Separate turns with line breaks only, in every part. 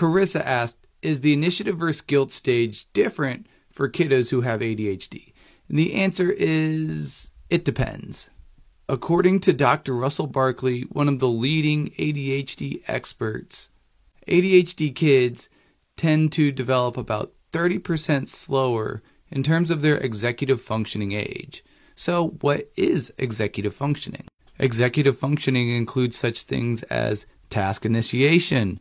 Carissa asked, is the initiative versus guilt stage different for kiddos who have ADHD? And the answer is it depends. According to Dr. Russell Barkley, one of the leading ADHD experts, ADHD kids tend to develop about 30% slower in terms of their executive functioning age. So, what is executive functioning? Executive functioning includes such things as task initiation,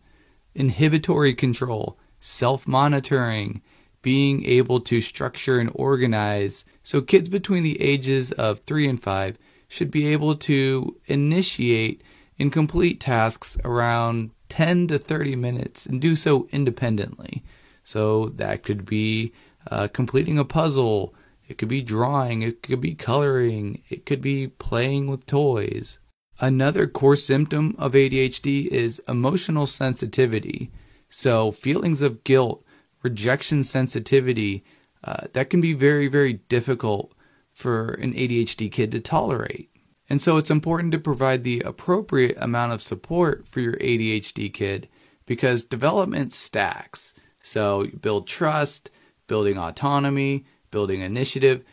inhibitory control, self monitoring, being able to structure and organize. So, kids between the ages of three and five should be able to initiate and complete tasks around 10 to 30 minutes and do so independently. So, that could be uh, completing a puzzle, it could be drawing, it could be coloring, it could be playing with toys. Another core symptom of ADHD is emotional sensitivity. So, feelings of guilt, rejection sensitivity, uh, that can be very, very difficult for an ADHD kid to tolerate. And so, it's important to provide the appropriate amount of support for your ADHD kid because development stacks. So, you build trust, building autonomy, building initiative.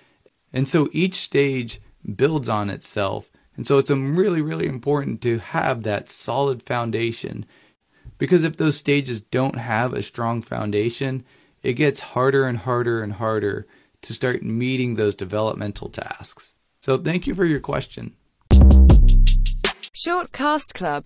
And so, each stage builds on itself. And so, it's um, really, really important to have that solid foundation because if those stages don't have a strong foundation, it gets harder and harder and harder to start meeting those developmental tasks. So thank you for your question.
Shortcast Club